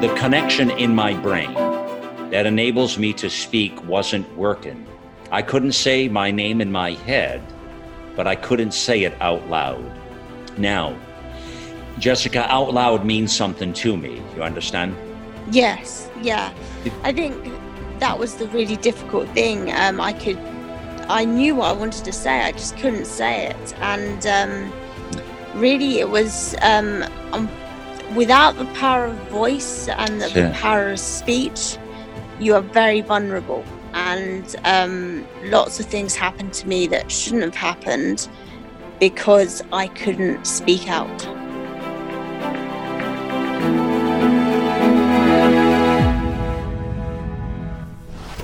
the connection in my brain that enables me to speak wasn't working. I couldn't say my name in my head, but I couldn't say it out loud. Now, Jessica, out loud means something to me. You understand? Yes, yeah. I think that was the really difficult thing. Um, I could, I knew what I wanted to say, I just couldn't say it. And um, really, it was um, without the power of voice and the, Sure. the power of speech, you are very vulnerable. And um, lots of things happened to me that shouldn't have happened because I couldn't speak out.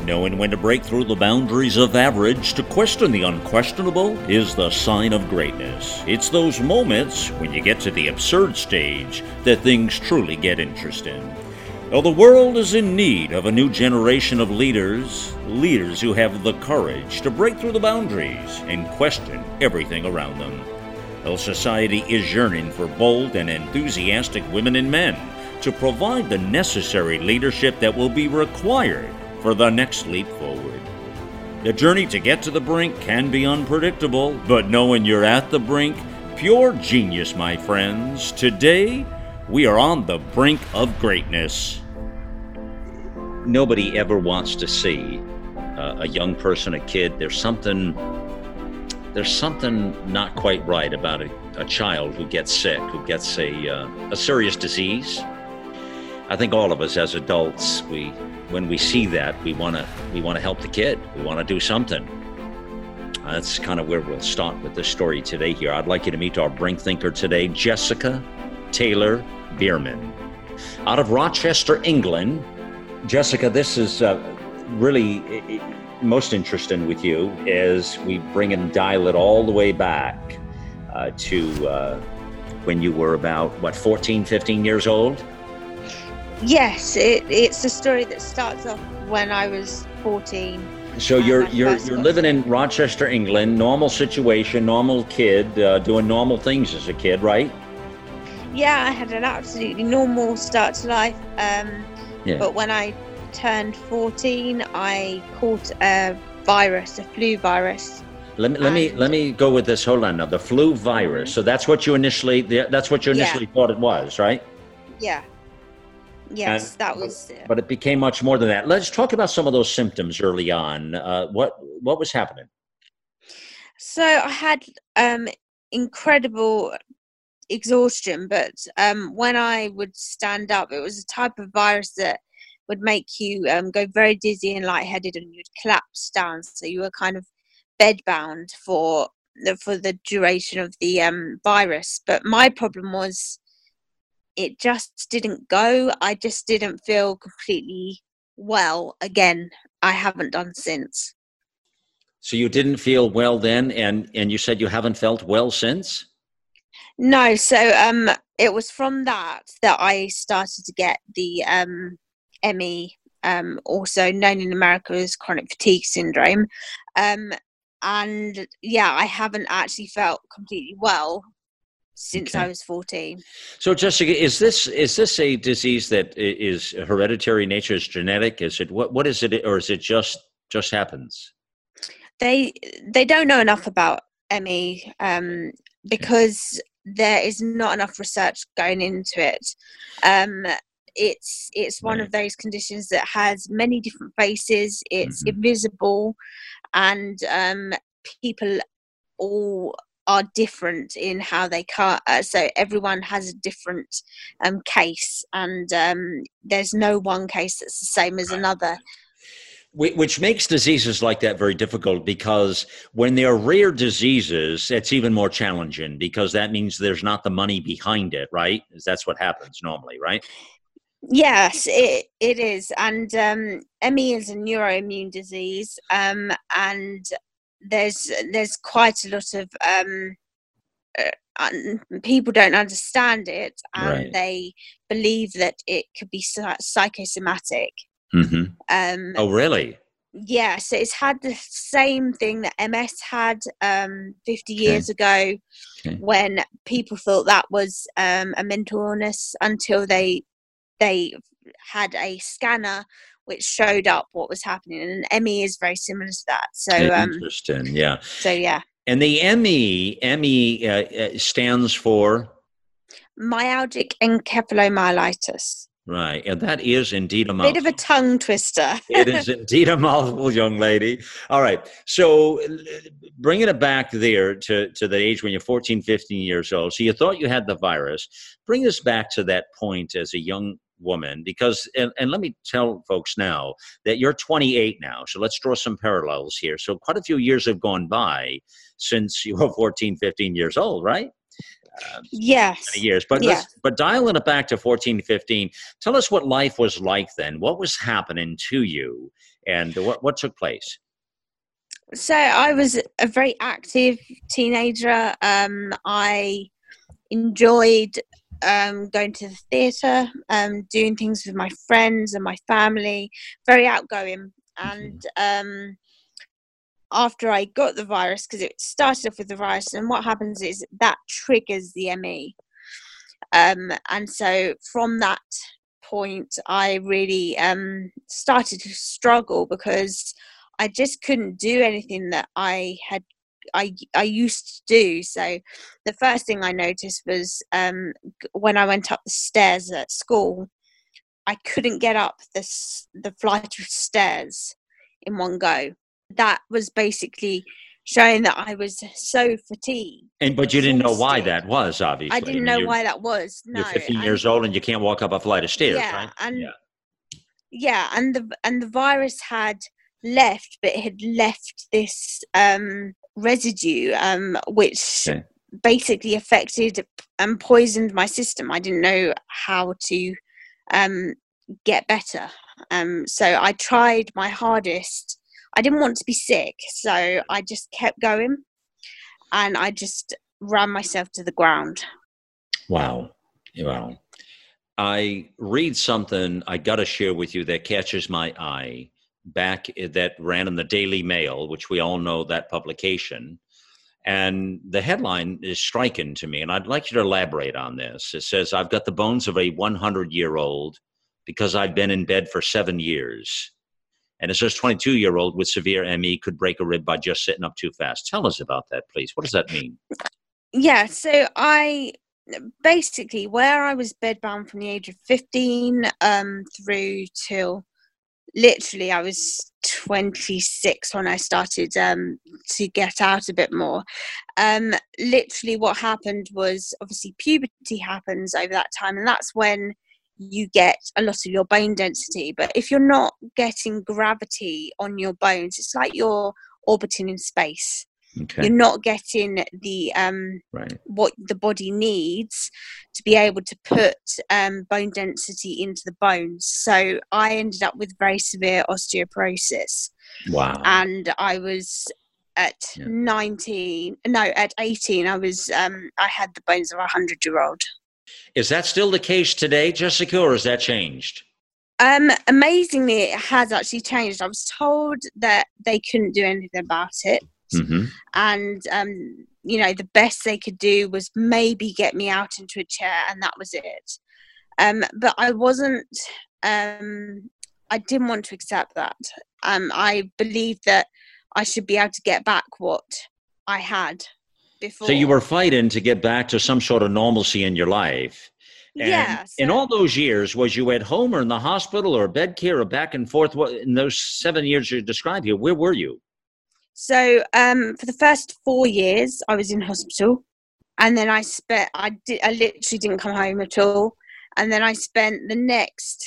Knowing when to break through the boundaries of average to question the unquestionable is the sign of greatness. It's those moments when you get to the absurd stage that things truly get interesting. Well, the world is in need of a new generation of leaders, leaders who have the courage to break through the boundaries and question everything around them. Well, society is yearning for bold and enthusiastic women and men to provide the necessary leadership that will be required for the next leap forward. The journey to get to the brink can be unpredictable, but knowing you're at the brink, pure genius, my friends. Today, we are on the brink of greatness. Nobody ever wants to see uh, a young person, a kid. There's something there's something not quite right about a, a child who gets sick, who gets a, uh, a serious disease. I think all of us as adults, we when we see that, we want to we want to help the kid. We want to do something. That's kind of where we'll start with this story today. Here, I'd like you to meet our brink thinker today, Jessica Taylor Bearman, out of Rochester, England. Jessica, this is uh, really most interesting with you is we bring and dial it all the way back uh, to uh, when you were about what 14 15 years old Yes, it, it's a story that starts off when I was 14. so you're you're you're living in rochester england normal situation normal kid uh, doing normal things as a kid right Yeah, I had an absolutely normal start to life. Um, Yeah. But when I turned 14, I caught a virus, a flu virus. let me let me let me go with this hold on now the flu virus so that's what you initially that's what you Yeah. initially thought it was right Yeah. Yes, And- that was. uh, but it became much more than that let's talk about some of those symptoms early on uh, what what was happening So I had um, incredible exhaustion, but um, when I would stand up, it was a type of virus that would make you um, go very dizzy and lightheaded, and you'd collapse down. So you were kind of bedbound for the for the duration of the um, virus. But my problem was, it just didn't go. I just didn't feel completely well again. I haven't done since. so you didn't feel well then and and you said you haven't felt well since No, so um, it was from that that I started to get the um, ME, um, also known in America as chronic fatigue syndrome. Um, and yeah, I haven't actually felt completely well since Okay. I was 14. So, Jessica, is this is this a disease that is hereditary nature? Is genetic? Is it what? What is it, or is it just just happens? They they don't know enough about ME um, because there is not enough research going into it. Um, it's it's one of those conditions that has many different faces. It's Mhm. invisible, and um, people all are different in how they cut. Uh, so everyone has a different um, case, and um, there's no one case that's the same as another. Which makes diseases like that very difficult because when they're rare diseases, it's even more challenging because that means there's not the money behind it, right? That's what happens normally, right? Yes, it it is, and um, ME is a neuroimmune disease, um, and there's there's quite a lot of um, uh, people don't understand it, and Right. they believe that it could be psychosomatic. Mm-hmm. Um, Oh, really? yeah, so it's had the same thing that MS had um, 50 years ago Okay. when people thought that was um, a mental illness until they they had a scanner which showed up what was happening, and ME is very similar to that. So um, interesting, yeah. So yeah. And the Emmy ME uh, uh, stands for myalgic encephalomyelitis. Right, and that is indeed a mouthful. Bit of a tongue twister. it is indeed a mouthful, young lady. All right, so bringing it back there to, to the age when you're 14, 15 years old. So you thought you had the virus. Bring us back to that point as a young woman, because, and, and let me tell folks now that you're 28 now. So let's draw some parallels here. So quite a few years have gone by since you were 14, 15 years old, right? uh, yes years but yes. but dialing it back to 14 15 tell us what life was like then what was happening to you and what, what took place so i was a very active teenager um, i enjoyed um, going to the theatre um, doing things with my friends and my family. Very outgoing. And um, after I got the virus, because it started off with the virus, and what happens is that triggers the ME. Um, and so from that point, I really um, started to struggle because I just couldn't do anything that I had I I used to do. So the first thing I noticed was um, when I went up the stairs at school, I couldn't get up this the flight of stairs in one go that was basically showing that I was so fatigued. And but you didn't know why that was, obviously. I didn't I mean, know why that was. No, you're 15 years old and you can't walk up a flight of stairs, yeah, right? And, yeah, yeah, and the and the virus had left, but it had left this um, residue, um, which okay. basically affected and poisoned my system. I didn't know how to um, get better. Um, so I tried my hardest I didn't want to be sick, so I just kept going and I just ran myself to the ground. Wow. Wow. I read something I got to share with you that catches my eye back that ran in the Daily Mail, which we all know that publication. And the headline is striking to me, and I'd like you to elaborate on this. It says, I've got the bones of a 100 year old because I've been in bed for seven years. And it says 22 year old with severe ME could break a rib by just sitting up too fast. Tell us about that, please. What does that mean? Yeah, so I basically where I was bedbound from the age of 15 um, through till literally I was 26 when I started um, to get out a bit more. Um, literally, what happened was obviously puberty happens over that time, and that's when you get a lot of your bone density. But if you're not getting gravity on your bones, it's like you're orbiting in space. Okay. You're not getting the um, right. what the body needs to be able to put um, bone density into the bones. So I ended up with very severe osteoporosis. Wow! And I was at yeah. 19 no at 18 i was um i had the bones of a 100 year old is that still the case today, Jessica, or has that changed? Um, amazingly, it has actually changed. I was told that they couldn't do anything about it, mm-hmm. and um, you know, the best they could do was maybe get me out into a chair, and that was it. Um, but I wasn't. Um, I didn't want to accept that. Um, I believed that I should be able to get back what I had before. So you were fighting to get back to some sort of normalcy in your life. And yeah. So in all those years, was you at home or in the hospital or bed care or back and forth? What in those seven years you described here? Where were you? So um, for the first four years, I was in hospital, and then I spent. I did. I literally didn't come home at all, and then I spent the next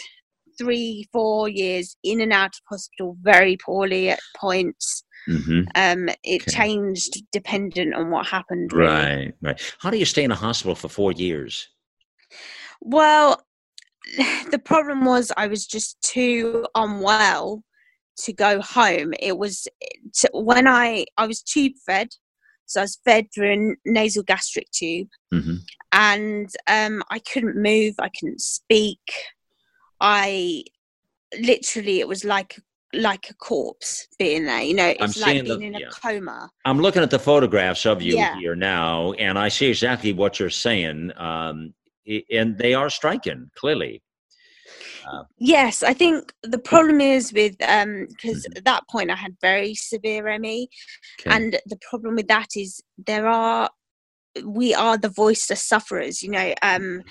three, four years in and out of hospital, very poorly at points. Mm-hmm. Um, it okay. changed dependent on what happened. Really. Right, right. How do you stay in a hospital for four years? Well, the problem was I was just too unwell to go home. It was to, when I I was tube fed, so I was fed through a nasal gastric tube, mm-hmm. and um, I couldn't move. I couldn't speak. I literally it was like like a corpse being there. You know, it's I'm like being the, in a yeah. coma. I'm looking at the photographs of you yeah. here now, and I see exactly what you're saying. Um, and they are striking clearly. Uh, yes, I think the problem is with um because Mhm. at that point I had very severe ME, okay. and the problem with that is there are we are the voiceless sufferers. You know, um,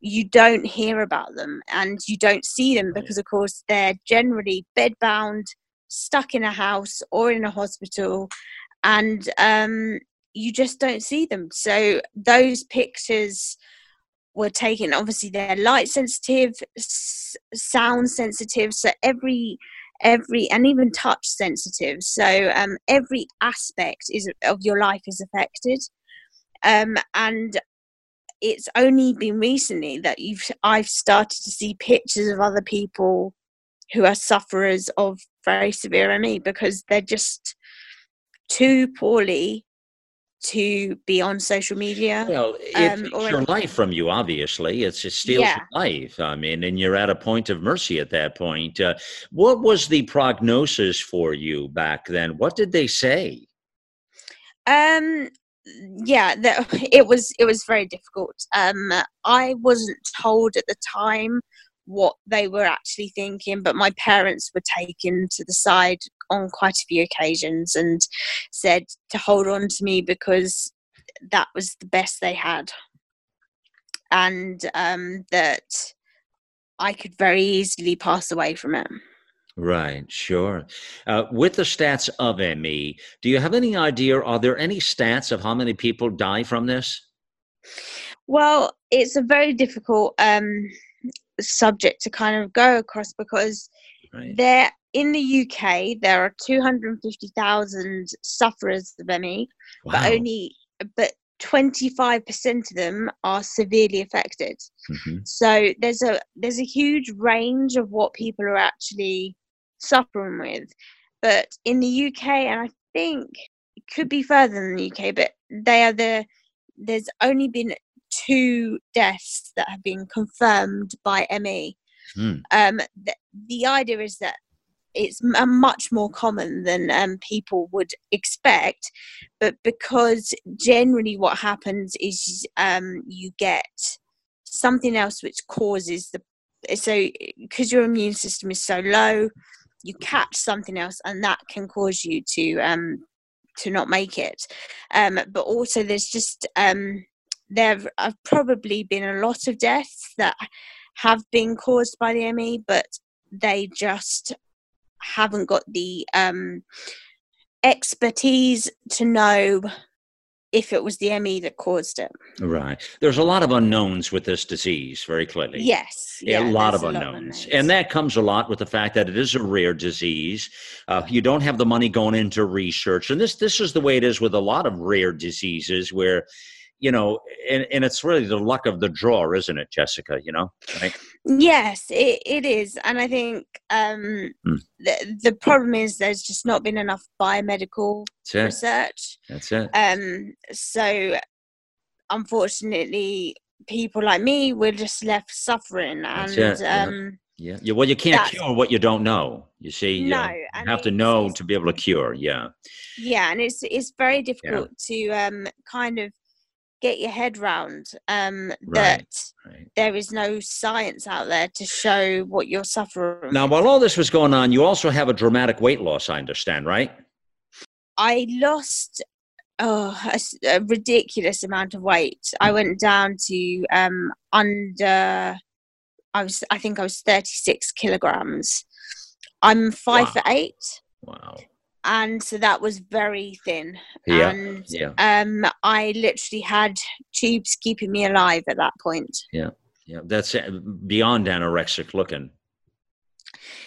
you don't hear about them and you don't see them because, of course, they're generally bedbound, stuck in a house or in a hospital, and um, you just don't see them. So those pictures were taken. Obviously, they're light sensitive, sound sensitive. So every every and even touch sensitive. So um, every aspect is of your life is affected. Um, and it's only been recently that you've I've started to see pictures of other people who are sufferers of very severe ME because they're just too poorly to be on social media. Well, it um, takes your life from you, obviously. It's, it steals Yeah. your life. I mean, and you're at a point of mercy at that point. Uh, what was the prognosis for you back then? What did they say? Um, yeah, the, it was it was very difficult. Um, I wasn't told at the time what they were actually thinking, but my parents were taken to the side on quite a few occasions and said to hold on to me because that was the best they had, and um, that I could very easily pass away from it. Right, sure. Uh, with the stats of ME, do you have any idea? Are there any stats of how many people die from this? Well, it's a very difficult um, subject to kind of go across because Right. there in the UK there are 250,000 sufferers of ME, but only but 25% of them are severely affected. Mhm. So there's a there's a huge range of what people are actually suffering with. But in the UK and I think it could be further than the UK, but they are the there's only been two deaths that have been confirmed by ME. Hmm. Um, the, the idea is that it's m- uh, much more common than um, people would expect, but because generally what happens is um, you get something else which causes the so because your immune system is so low, you catch something else, and that can cause you to um, to not make it. Um, but also, there's just um, there have probably been a lot of deaths that have been caused by the ME, but they just haven't got the um, expertise to know if it was the ME that caused it. Right. There's a lot of unknowns with this disease, very clearly. Yes, Yeah, a lot of there's unknowns. And that comes a lot with the fact that it is a rare disease. Uh, you don't have the money going into research. And this this is the way it is with a lot of rare diseases where, you know, and, and it's really the luck of the draw, isn't it, Jessica? You know? Right? Yes, it, it is, and I think um, Hmm. the the problem is there's just not been enough biomedical That's it. research. That's it. Um, so unfortunately, people like me were just left suffering, and yeah. um, Yeah. yeah. Well, you can't cure what you don't know. You see, No, you have to know to be able to cure. Yeah. yeah, and it's it's very difficult to um, kind of get your head round um, Right. that Right. there is no science out there to show what you're suffering. Now, while all this was going on, you also have a dramatic weight loss, I understand, right? I lost oh, a, a ridiculous amount of weight. I went down to um, under. I was. I think I was thirty six kilograms. I'm five Wow. foot eight, Wow. And so that was very thin. Yeah. And Yeah. um, I literally had tubes keeping me alive at that point. Yeah. Yeah, that's uh, beyond anorexic looking.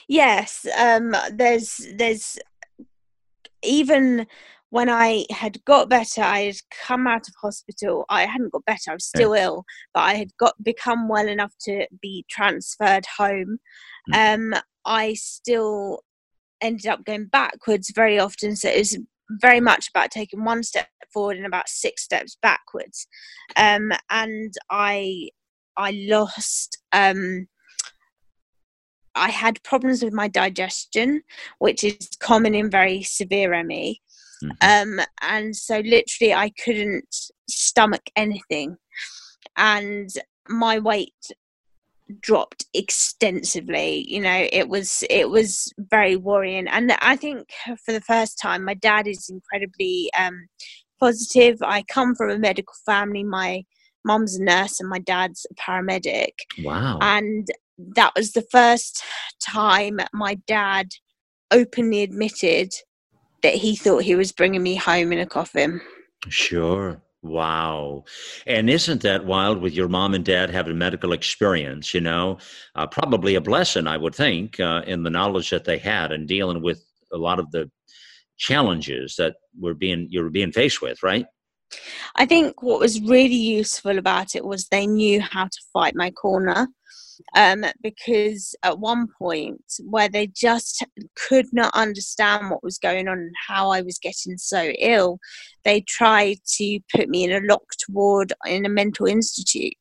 Yes, um, there's there's even when I had got better, I had come out of hospital. I hadn't got better; I was still ill, but I had got become well enough to be transferred home. Um, I still ended up going backwards very often, so it was very much about taking one step forward and about six steps backwards. Um, and I I lost. Um, I had problems with my digestion, which is common in very severe ME. Mhm. Um, and so literally I couldn't stomach anything. And my weight dropped extensively you know it was it was very worrying. And i think for the first time my dad is incredibly um, positive. I come from a medical family. My mom's a nurse and my dad's a paramedic. Wow. And that was the first time my dad openly admitted that he thought he was bringing me home in a coffin. Sure Wow. And isn't that wild with your mom and dad having medical experience? You know, uh, probably a blessing, I would think, uh, in the knowledge that they had and dealing with a lot of the challenges that were being you were being faced with, right? I think what was really useful about it was they knew how to fight my corner um, because at one point where they just could not understand what was going on and how I was getting so ill, they tried to put me in a locked ward in a mental institute.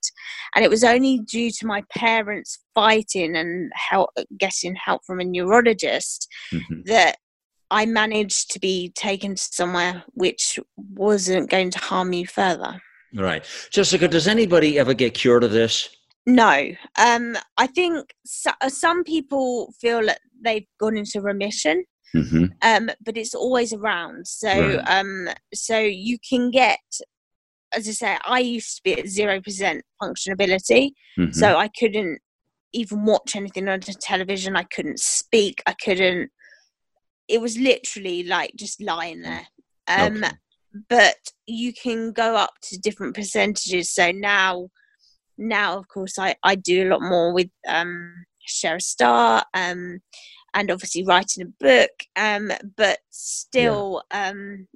And it was only due to my parents fighting and help, getting help from a neurologist mm-hmm. that I managed to be taken to somewhere which wasn't going to harm me further. Right. Jessica, does anybody ever get cured of this? No, um, I think so, uh, some people feel that they've gone into remission, mm-hmm. um, but it's always around. So, right. um, so you can get, as I say, I used to be at zero percent functionability, mm-hmm. so I couldn't even watch anything on the television. I couldn't speak. I couldn't. It was literally like just lying there. Um, okay. But you can go up to different percentages. So now now of course I, I do a lot more with um, share a star um, and obviously writing a book um, but still yeah. um,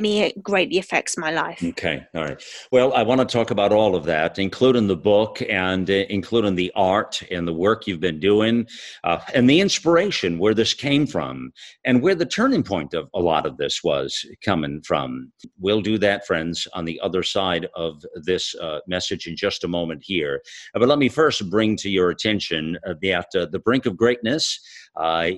ME greatly affects my life. Okay, all right. Well, I want to talk about all of that, including the book and uh, including the art and the work you've been doing, uh, and the inspiration where this came from, and where the turning point of a lot of this was coming from. We'll do that, friends, on the other side of this uh, message in just a moment here. Uh, but let me first bring to your attention uh, that uh, the brink of greatness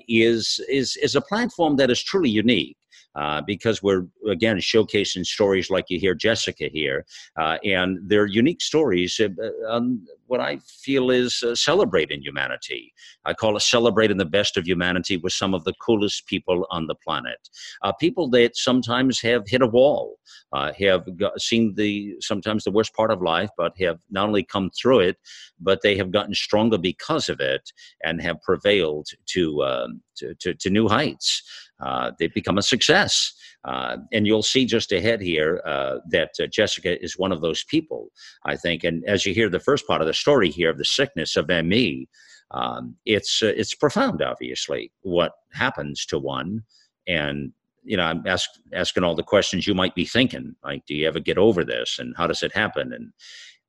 is is is a platform that is truly unique uh, because we're again showcasing stories like you hear Jessica here, uh, and they're unique stories. Uh, um, what I feel is uh, celebrating humanity. I call it celebrating the best of humanity with some of the coolest people on the planet. Uh, people that sometimes have hit a wall, have seen the sometimes the worst part of life, but have not only come through it, but they have gotten stronger because of it and have prevailed to um, to, to, to, new heights. Uh, they've become a success. Uh, and you'll see just ahead here uh, that uh, Jessica is one of those people, I think. And as you hear the first part of the story here of the sickness of ME, um, it's uh, it's profound, obviously, what happens to one. And you know, I'm ask, asking all the questions you might be thinking, like, do you ever get over this, and how does it happen, and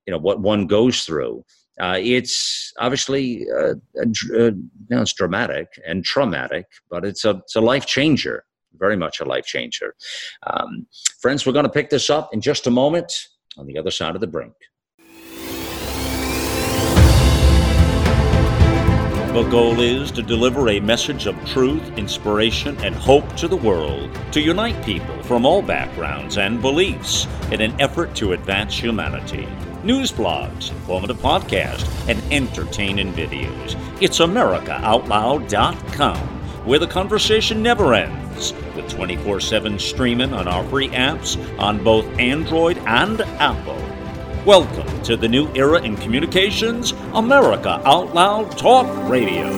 you know what one goes through. Uh, it's obviously uh, a, a, you know, it's dramatic and traumatic, but it's a it's a life changer very much a life changer. Um, friends, we're going to pick this up in just a moment on the other side of the brink. The goal is to deliver a message of truth, inspiration, and hope to the world, to unite people from all backgrounds and beliefs in an effort to advance humanity. News blogs, informative podcasts, and entertaining videos. It's AmericaOutloud.com where the conversation never ends, with 24 7 streaming on our free apps on both Android and Apple. Welcome to the new era in communications, America Out Loud Talk Radio.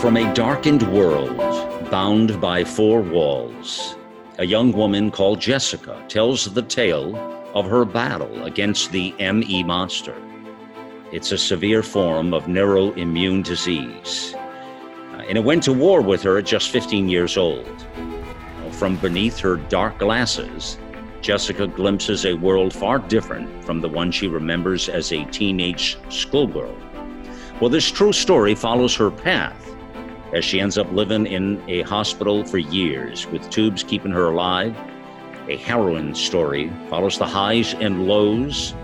From a darkened world, bound by four walls, a young woman called Jessica tells the tale of her battle against the ME monster. It's a severe form of neuroimmune disease. Uh, and it went to war with her at just 15 years old. From beneath her dark glasses, Jessica glimpses a world far different from the one she remembers as a teenage schoolgirl. Well, this true story follows her path as she ends up living in a hospital for years with tubes keeping her alive. A harrowing story follows the highs and lows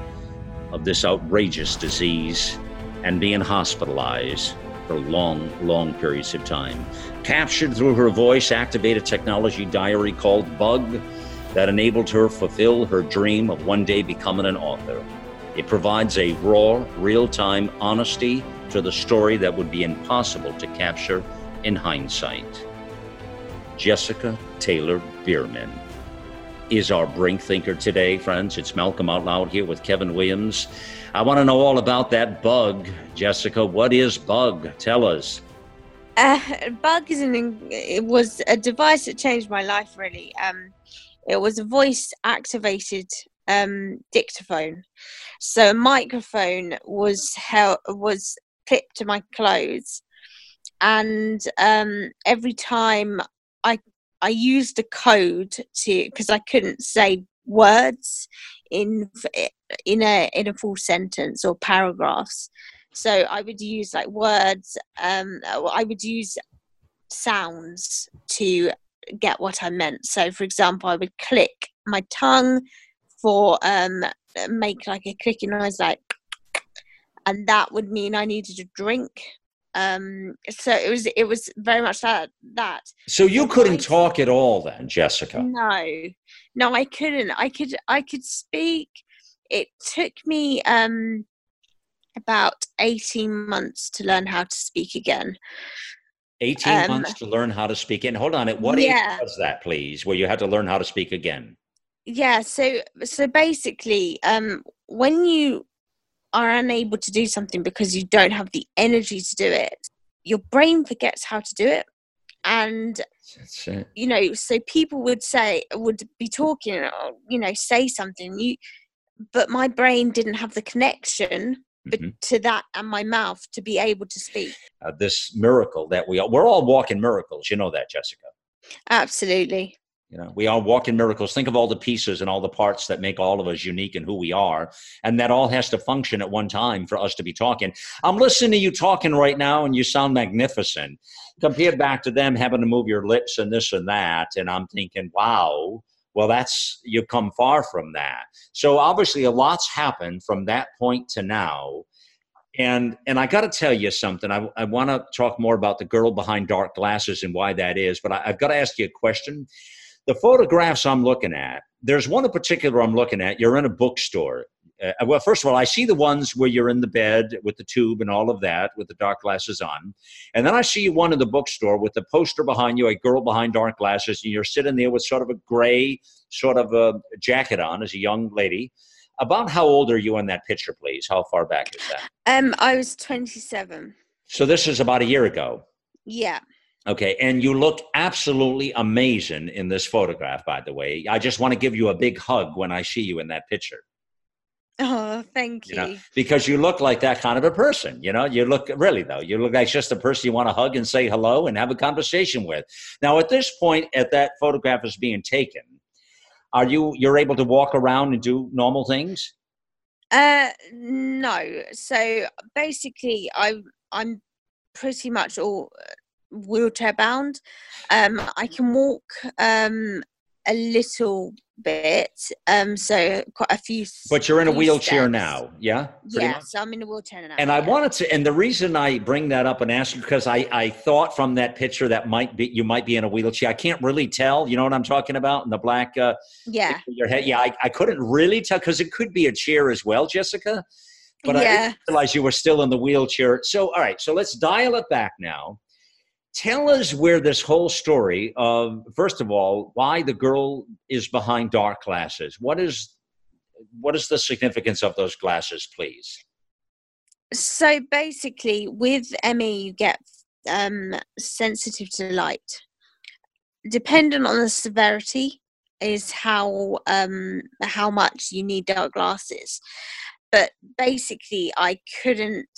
of this outrageous disease and being hospitalized for long, long periods of time. Captured through her voice activated technology diary called Bug, that enabled her fulfill her dream of one day becoming an author. It provides a raw, real time honesty to the story that would be impossible to capture in hindsight. Jessica Taylor Bearman is our Brink Thinker today, friends. It's Malcolm Out Loud here with Kevin Williams. I want to know all about that bug. Jessica, what is bug? Tell us. Uh, bug is an it was a device that changed my life really. Um, it was a voice activated um, dictaphone. So a microphone was held was clipped to my clothes, and um, every time I I used a code to because I couldn't say words in in a in a full sentence or paragraphs. So I would use like words. Um, I would use sounds to get what I meant. So, for example, I would click my tongue for um, make like a clicking noise, like, and that would mean I needed a drink um so it was it was very much that that. So you couldn't talk at all then jessica? No. No i couldn't. I could i could speak. It took me um about 18 months to learn how to speak again. 18 um, months to learn how to speak and hold on at what yeah. age was that please where you had to learn how to speak again? Yeah so so basically um when you are unable to do something because you don't have the energy to do it, your brain forgets how to do it. And you know, so people would say would be talking, or, you know, say something. You, but my brain didn't have the connection mm-hmm. to that and my mouth to be able to speak. Uh, this miracle that we are, we're all walking miracles. You know that, Jessica. Absolutely. You know, we are walking miracles. Think of all the pieces and all the parts that make all of us unique and who we are. And that all has to function at one time for us to be talking. I'm listening to you talking right now, and you sound magnificent. Compared back to them having to move your lips and this and that. And I'm thinking, wow, well, that's, you come far from that. So obviously, a lot's happened from that point to now. And and I got to tell you something. I, I want to talk more about the girl behind dark glasses and why that is. But I, I've got to ask you a question the photographs I'm looking at, there's one in particular I'm looking at. You're in a bookstore. Uh, well, first of all, I see the ones where you're in the bed with the tube and all of that with the dark glasses on. And then I see one in the bookstore with the poster behind you, a girl behind dark glasses, and you're sitting there with sort of a gray sort of a jacket on as a young lady. About how old are you in that picture, please? How far back is that? Um, I was 27. So this is about a year ago. Yeah. Okay, and you look absolutely amazing in this photograph, by the way. I just want to give you a big hug when I see you in that picture. Oh, thank you. you know, because you look like that kind of a person. You know, you look really though. You look like just a person you want to hug and say hello and have a conversation with. Now, at this point, at that photograph is being taken, are you you're able to walk around and do normal things? Uh, no. So basically, I'm I'm pretty much all wheelchair bound. Um, I can walk um, a little bit, um, so quite a few. But you're in a wheelchair steps. now, yeah? Yes, I'm in a wheelchair now. And yeah. I wanted to, and the reason I bring that up and ask you because I I thought from that picture that might be you might be in a wheelchair. I can't really tell. You know what I'm talking about? In the black. Uh, yeah. Your head. Yeah, I, I couldn't really tell because it could be a chair as well, Jessica. But yeah. I didn't realize you were still in the wheelchair. So, all right. So let's dial it back now tell us where this whole story of first of all why the girl is behind dark glasses. What is what is the significance of those glasses please? So basically with me you get um, sensitive to light. Dependent on the severity is how um, how much you need dark glasses. But basically i couldn't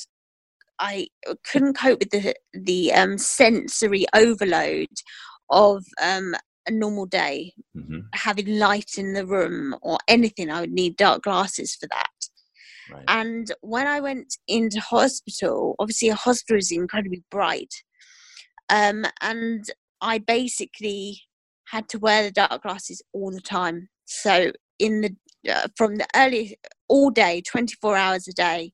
I couldn't cope with the the um, sensory overload of um, a normal day, mm-hmm. having light in the room or anything. I would need dark glasses for that. Right. And when I went into hospital, obviously a hospital is incredibly bright, um, and I basically had to wear the dark glasses all the time. So in the uh, from the early all day, twenty four hours a day,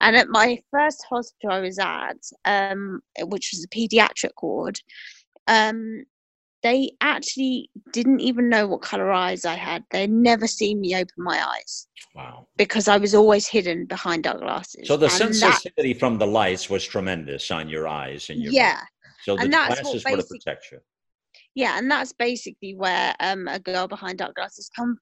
and at my first hospital I was at, um, which was a paediatric ward, um, they actually didn't even know what color eyes I had. They'd never seen me open my eyes. Wow. Because I was always hidden behind dark glasses. So the and sensitivity that, from the lights was tremendous on your eyes and your Yeah. So the glasses were to protect you. Yeah, and that's basically where um, a girl behind dark glasses come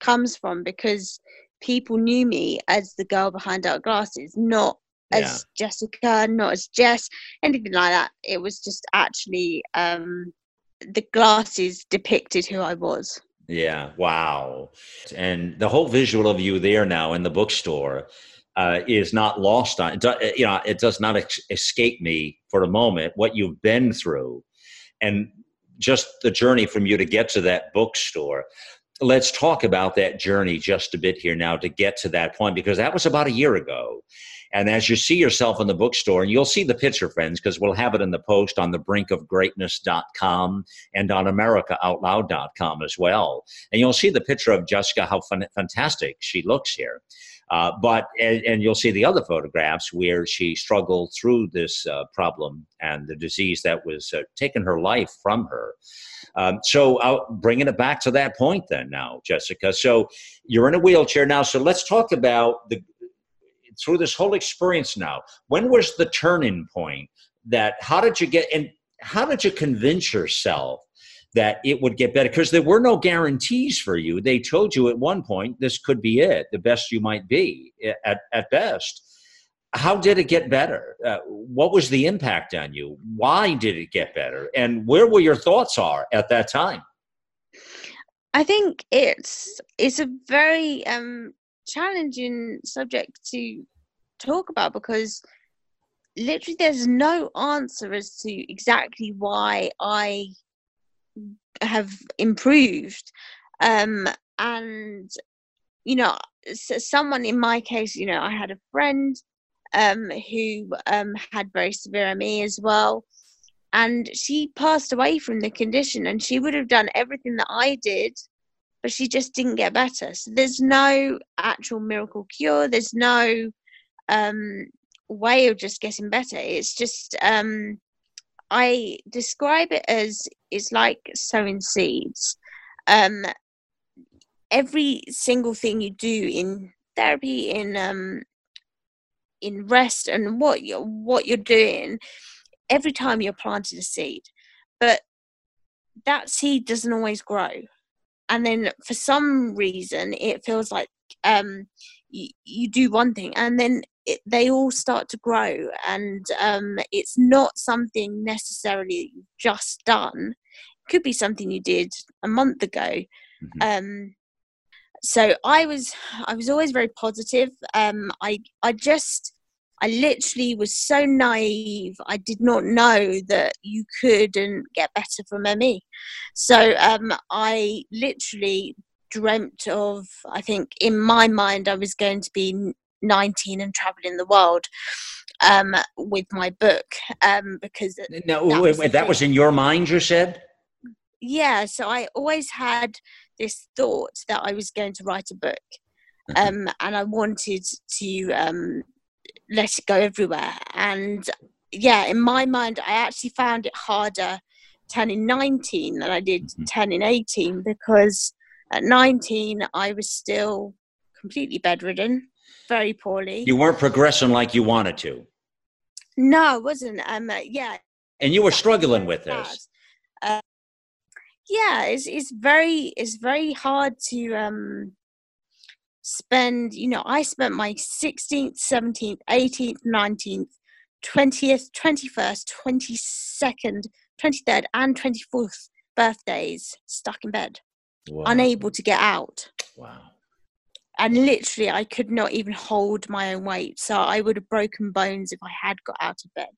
comes from because people knew me as the girl behind dark glasses, not as. Jessica, not as Jess, anything like that. It was just actually um, the glasses depicted who I was. Yeah, wow. And the whole visual of you there now in the bookstore uh, is not lost on you know it does not ex- escape me for a moment what you've been through and just the journey from you to get to that bookstore let's talk about that journey just a bit here now to get to that point because that was about a year ago and as you see yourself in the bookstore, and you'll see the picture, friends, because we'll have it in the post on the brinkofgreatness.com and on americaoutloud.com as well. And you'll see the picture of Jessica, how fantastic she looks here. Uh, but and, and, you'll see the other photographs where she struggled through this uh, problem and the disease that was uh, taking her life from her. Um, so I'll bringing it back to that point then now, Jessica. So you're in a wheelchair now. So let's talk about the through this whole experience now, when was the turning point that how did you get and how did you convince yourself that it would get better? Because there were no guarantees for you. They told you at one point this could be it, the best you might be at, at best. How did it get better? Uh, what was the impact on you? Why did it get better? And where were your thoughts are at that time? I think it's it's a very um, challenging subject to talk about because literally there's no answer as to exactly why I have improved. Um, and, you know, someone in my case, you know, I had a friend um, who um, had very severe ME as well. And she passed away from the condition, and she would have done everything that I did but she just didn't get better. So there's no actual miracle cure. There's no um, way of just getting better. It's just um, I describe it as it's like sowing seeds. Um, every single thing you do in therapy, in um, in rest, and what you're what you're doing, every time you're planting a seed, but that seed doesn't always grow and then for some reason it feels like um, you, you do one thing and then it, they all start to grow and um, it's not something necessarily you've just done it could be something you did a month ago mm-hmm. um, so i was i was always very positive um, i i just I literally was so naive. I did not know that you couldn't get better from ME. So um, I literally dreamt of, I think in my mind, I was going to be 19 and traveling the world um, with my book um, because. No, that, wait, was, that was in your mind, you said? Yeah, so I always had this thought that I was going to write a book. Mm-hmm. Um, and I wanted to um, let it go everywhere. And yeah, in my mind, I actually found it harder turning 19 than I did mm-hmm. turning 18 because at 19 I was still completely bedridden, very poorly. You weren't progressing like you wanted to. No, I wasn't. Um, uh, yeah. And you were struggling with this. Uh, yeah, it's it's very it's very hard to um spend, you know, I spent my 16th, 17th, 18th, 19th, 20th, 21st, 22nd, 23rd, and 24th birthdays stuck in bed, wow. unable to get out. Wow. And literally, I could not even hold my own weight. So I would have broken bones if I had got out of bed.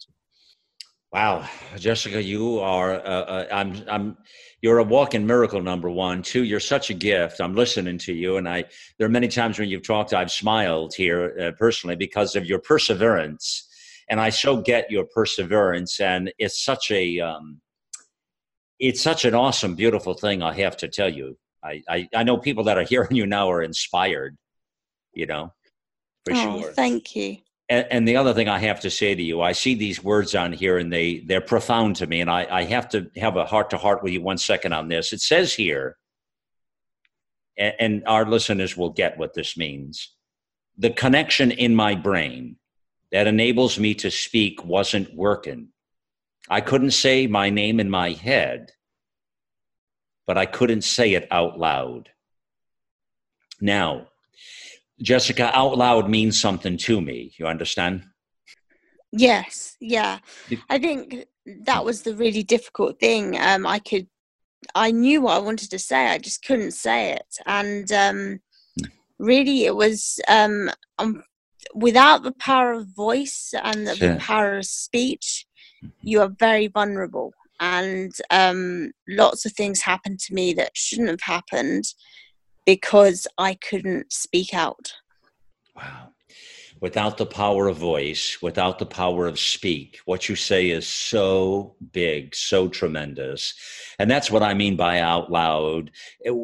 Wow, Jessica, you are. Uh, uh, I'm. I'm. You're a walking miracle. Number one, two. You're such a gift. I'm listening to you, and I. There are many times when you've talked, I've smiled here uh, personally because of your perseverance, and I so get your perseverance, and it's such a. Um, it's such an awesome, beautiful thing. I have to tell you. I. I, I know people that are hearing you now are inspired. You know, for oh, sure. Thank you. and, and, the other thing I have to say to you, I see these words on here and they, they're profound to me. And I, I have to have a heart to heart with you one second on this. It says here, and, and our listeners will get what this means the connection in my brain that enables me to speak wasn't working. I couldn't say my name in my head, but I couldn't say it out loud. Now, Jessica, out loud means something to me. You understand? Yes, yeah. I think that was the really difficult thing. Um, I could, I knew what I wanted to say, I just couldn't say it, and um, really, it was um, um, without the power of voice and the, sure. power of speech, you are very vulnerable, and um, lots of things happened to me that shouldn't have happened because I couldn't speak out. Wow. Without the power of voice, without the power of speak, what you say is so big, so tremendous. And that's what I mean by out loud. It,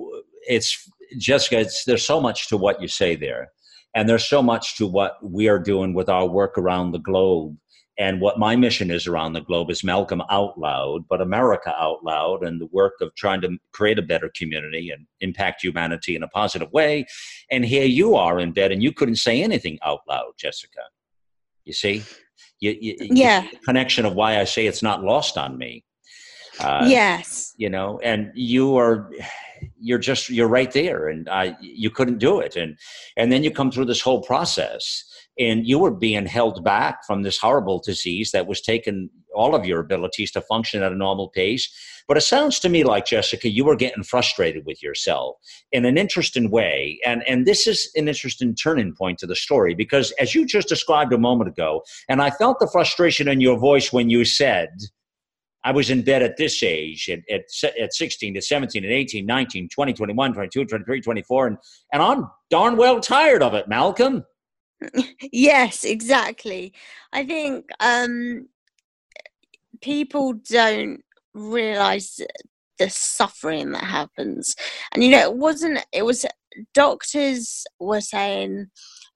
it's Jessica, it's, there's so much to what you say there. And there's so much to what we are doing with our work around the globe and what my mission is around the globe is Malcolm Out Loud, but America Out Loud, and the work of trying to create a better community and impact humanity in a positive way. And here you are in bed, and you couldn't say anything out loud, Jessica. You see? You, you, yeah. connection of why I say it's not lost on me. Uh, yes. You know, and you are you're just you're right there and I you couldn't do it and and then you come through this whole process and you were being held back from this horrible disease that was taking all of your abilities to function at a normal pace. But it sounds to me like, Jessica, you were getting frustrated with yourself in an interesting way. And, and this is an interesting turning point to the story because, as you just described a moment ago, and I felt the frustration in your voice when you said, I was in bed at this age, at, at, at 16, to 17, and 18, 19, 20, 21, 22, 23, 24, and, and I'm darn well tired of it, Malcolm yes, exactly. I think um, people don't realize the suffering that happens. And you know, it wasn't, it was doctors were saying,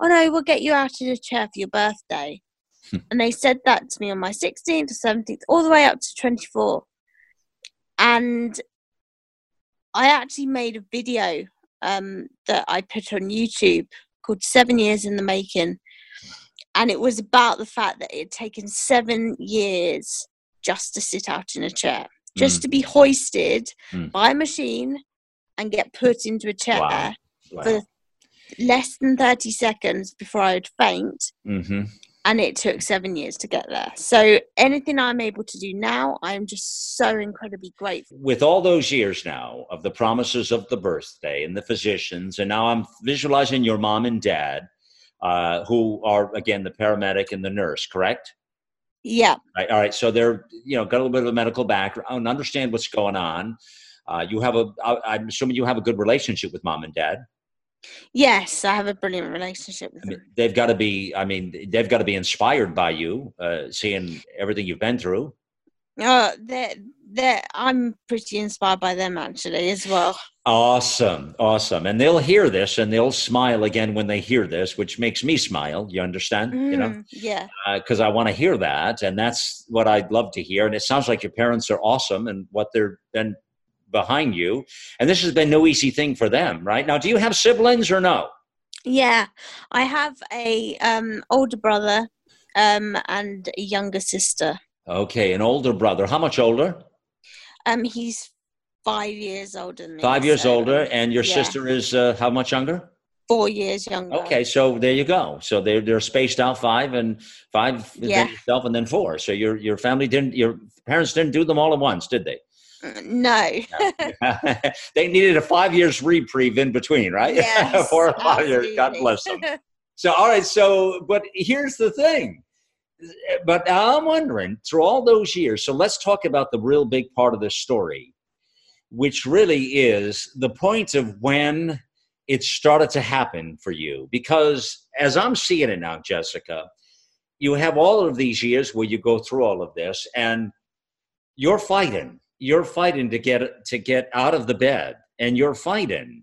Oh no, we'll get you out of the chair for your birthday. Hmm. and they said that to me on my 16th or 17th, all the way up to 24. And I actually made a video um, that I put on YouTube called Seven Years in the Making. And it was about the fact that it had taken seven years just to sit out in a chair, just mm. to be hoisted mm. by a machine and get put into a chair wow. Wow. for less than 30 seconds before I would faint. Mm-hmm. And it took seven years to get there. So anything I'm able to do now, I'm just so incredibly grateful. With all those years now of the promises of the birthday and the physicians, and now I'm visualizing your mom and dad, uh, who are again the paramedic and the nurse, correct? Yeah. Right, all right. So they're you know got a little bit of a medical background, understand what's going on. Uh, you have a. I'm assuming you have a good relationship with mom and dad. Yes, I have a brilliant relationship with I mean, them. They've got to be. I mean, they've got to be inspired by you, uh, seeing everything you've been through. Oh, they I'm pretty inspired by them actually as well. Awesome, awesome, and they'll hear this and they'll smile again when they hear this, which makes me smile. You understand? Mm, you know, mm, yeah. Because uh, I want to hear that, and that's what I'd love to hear. And it sounds like your parents are awesome, and what they're been behind you. And this has been no easy thing for them, right? Now, do you have siblings or no? Yeah, I have a um, older brother um, and a younger sister. Okay, an older brother. How much older? Um, he's five years older than me. Five years so, older, and your yeah. sister is uh, how much younger? Four years younger. Okay, so there you go. So they're they're spaced out five and five, yeah. yourself, and then four. So your your family didn't, your parents didn't do them all at once, did they? No. they needed a five years reprieve in between, right? Yes, Four or five years. God bless them. so, all right. So, but here's the thing. But I'm wondering through all those years. So let's talk about the real big part of this story, which really is the point of when it started to happen for you. Because as I'm seeing it now, Jessica, you have all of these years where you go through all of this and you're fighting you're fighting to get to get out of the bed and you're fighting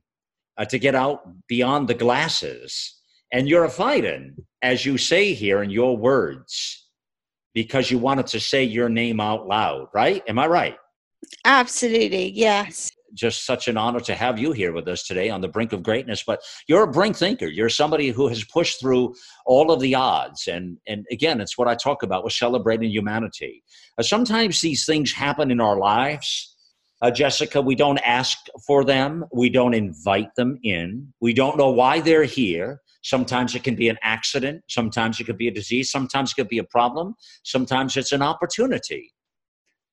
uh, to get out beyond the glasses and you're fighting as you say here in your words, because you wanted to say your name out loud, right? Am I right? Absolutely, yes. Just such an honor to have you here with us today on the brink of greatness. But you're a brink thinker. You're somebody who has pushed through all of the odds. And and again, it's what I talk about with celebrating humanity. Uh, sometimes these things happen in our lives. Uh, Jessica, we don't ask for them. We don't invite them in. We don't know why they're here. Sometimes it can be an accident. Sometimes it could be a disease. Sometimes it could be a problem. Sometimes it's an opportunity.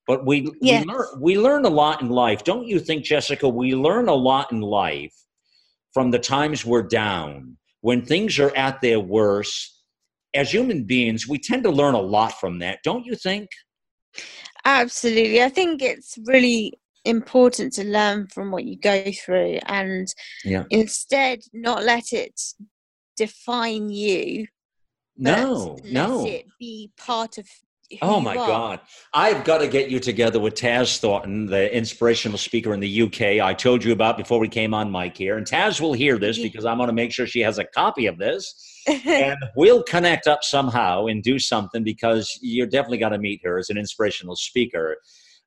But we, yes. we, learn, we learn a lot in life. Don't you think, Jessica? We learn a lot in life from the times we're down. When things are at their worst, as human beings, we tend to learn a lot from that. Don't you think? Absolutely. I think it's really important to learn from what you go through and yeah. instead not let it define you. No, no. it be part of oh my are. god. I've got to get you together with taz thornton the inspirational speaker in the uk i told you about before we came on mic here and taz will hear this because i'm going to make sure she has a copy of this. And we'll connect up somehow and do something because you're definitely got to meet her as an inspirational speaker.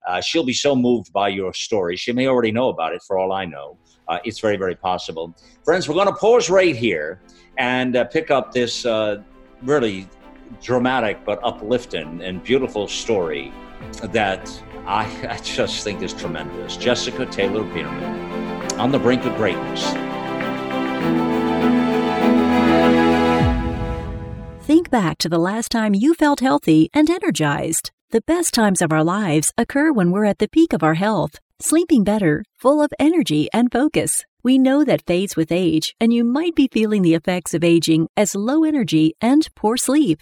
Uh, she'll be so moved by your story. She may already know about it for all i know. Uh, it's very very possible. Friends we're going to pause right here and uh, pick up this uh, really dramatic but uplifting and beautiful story that I, I just think is tremendous. Jessica Taylor Bearman on the brink of greatness. Think back to the last time you felt healthy and energized. The best times of our lives occur when we're at the peak of our health, sleeping better, full of energy and focus. We know that fades with age, and you might be feeling the effects of aging as low energy and poor sleep.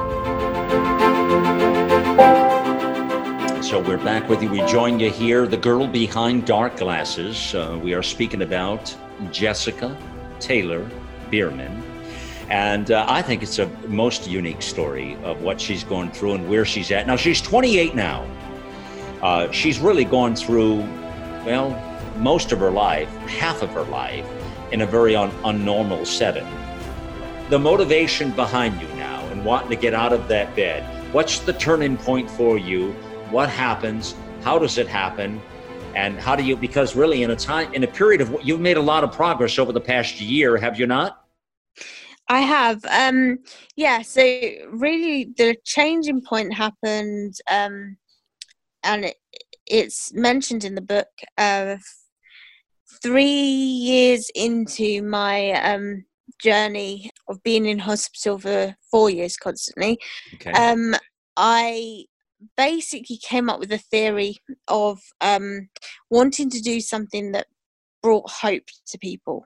So we're back with you. We join you here, the girl behind dark glasses. Uh, we are speaking about Jessica Taylor Bearman. And uh, I think it's a most unique story of what she's going through and where she's at. Now, she's 28 now. Uh, she's really gone through, well, most of her life, half of her life, in a very un- unnormal setting. The motivation behind you now and wanting to get out of that bed, what's the turning point for you? What happens, how does it happen, and how do you? Because really, in a time, in a period of, you've made a lot of progress over the past year, have you not? I have. Um, yeah. So really, the changing point happened, um, and it, it's mentioned in the book. Uh, three years into my um, journey of being in hospital for four years constantly, okay. um, I basically came up with a theory of um, wanting to do something that brought hope to people.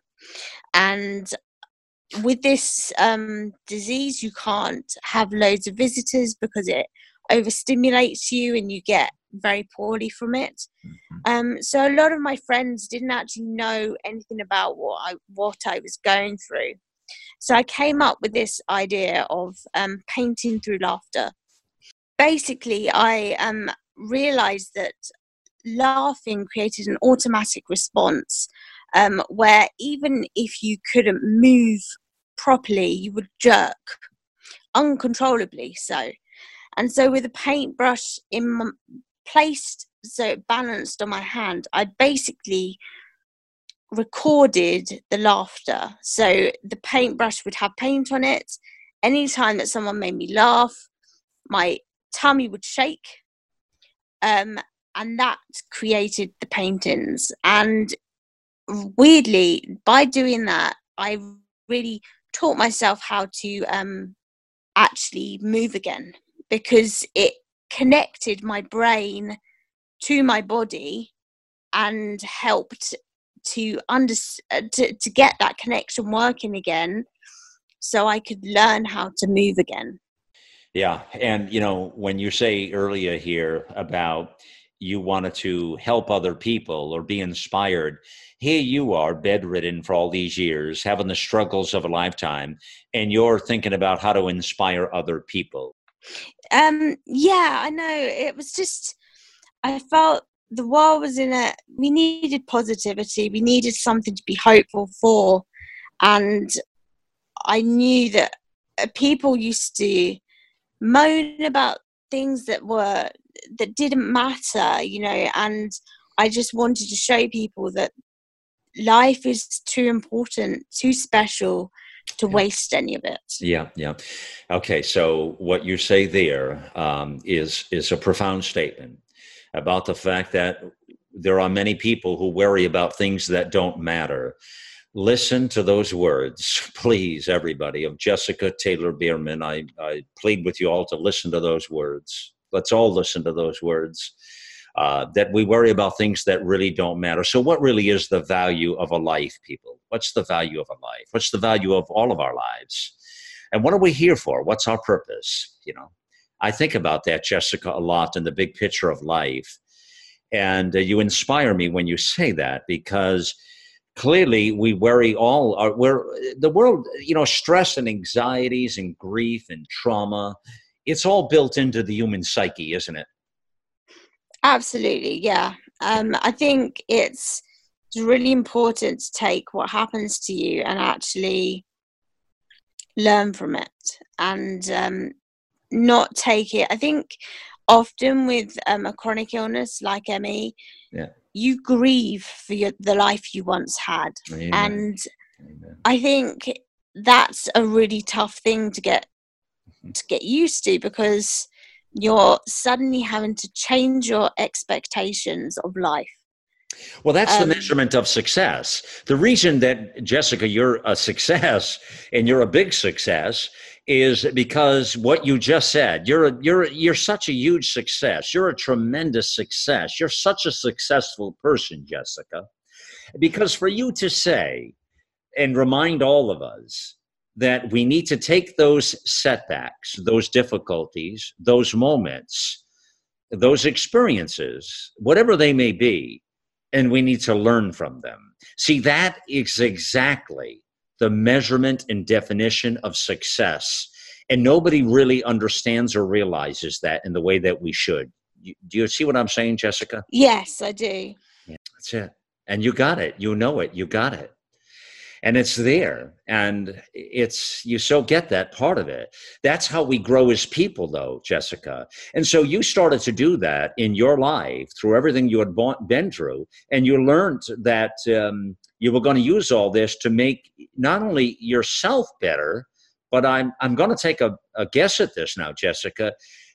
And with this um, disease, you can't have loads of visitors because it overstimulates you and you get very poorly from it. Mm-hmm. Um, so a lot of my friends didn't actually know anything about what I what I was going through. So I came up with this idea of um, painting through laughter basically, I um, realized that laughing created an automatic response um, where even if you couldn't move properly, you would jerk uncontrollably. So, and so with a paintbrush in my, placed so balanced on my hand, I basically recorded the laughter. So the paintbrush would have paint on it. Anytime that someone made me laugh, my tummy would shake. Um, and that created the paintings. And weirdly, by doing that, I really taught myself how to um, actually move again because it connected my brain to my body and helped to under uh, to, to get that connection working again so i could learn how to move again yeah and you know when you say earlier here about you wanted to help other people or be inspired here you are bedridden for all these years having the struggles of a lifetime and you're thinking about how to inspire other people. Um yeah i know it was just i felt the world was in a we needed positivity we needed something to be hopeful for and i knew that uh, people used to moan about things that were that didn't matter you know and i just wanted to show people that life is too important too special to Yeah. waste any of it. Yeah yeah. Okay so what you say there um, is is a profound statement about the fact that there are many people who worry about things that don't matter listen to those words please everybody of jessica taylor bearman. I, I plead with you all to listen to those words. Let's all listen to those words uh, that we worry about things that really don't matter. So what really is the value of a life people? What's the value of a life? What's the value of all of our lives? And what are we here for? What's our purpose? You know i think about that jessica a lot in the big picture of life. And uh, you inspire me when you say that because clearly we worry all our we're the world you know stress and anxieties and grief and trauma it's all built into the human psyche isn't it Absolutely, yeah. Um, I think it's it's really important to take what happens to you and actually learn from it and um, not take it. I think often with um, a chronic illness like ME, Yeah. You grieve for your, the life you once had, Amen. and Amen. I think that's a really tough thing to get to get used to because you're suddenly having to change your expectations of life. Well, that's the Um, measurement of success. The reason that, Jessica, you're a success and you're a big success is because what you just said. You're a, you're you're such a huge success. You're a tremendous success. You're such a successful person, Jessica. Because for you to say and remind all of us that we need to take those setbacks, those difficulties, those moments, those experiences, whatever they may be, and we need to learn from them. See, that is exactly the measurement and definition of success. And nobody really understands or realizes that in the way that we should. You- Do you see what I'm saying, Jessica? Yes, I do. That's it. And you got it. You know it. You got it. And it's there. And it's, you so get that part of it. That's how we grow as people, though, Jessica. And so you started to do that in your life through everything you had been through. And you learned that um, you were going to use all this to make not only yourself better, but I'm, I'm going to take a, a guess at this now, Jessica.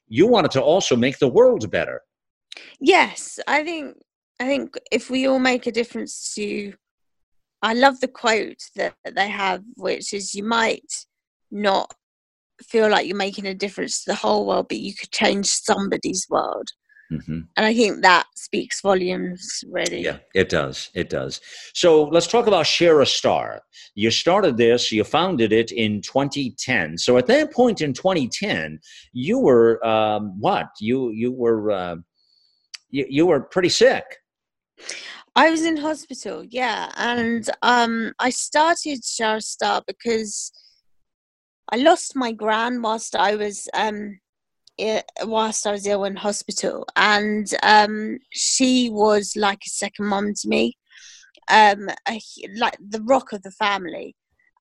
You wanted to also make the world better. Yes, I think I think if we all make a difference to I love the quote that, that they have which is you might not feel like you're making a difference to the whole world but you could change somebody's world. Mm-hmm. And I think that speaks volumes really. Yeah, it does. It does. So let's talk about Share a Star. You started this, you founded it in 2010. So at that point in 2010, you were um, what? You you were uh, you, you were pretty sick. I was in hospital, yeah, and um, I started Star because I lost my gran whilst I was um, i- whilst I was ill in hospital, and um, she was like a second mum to me, um, a, like the rock of the family,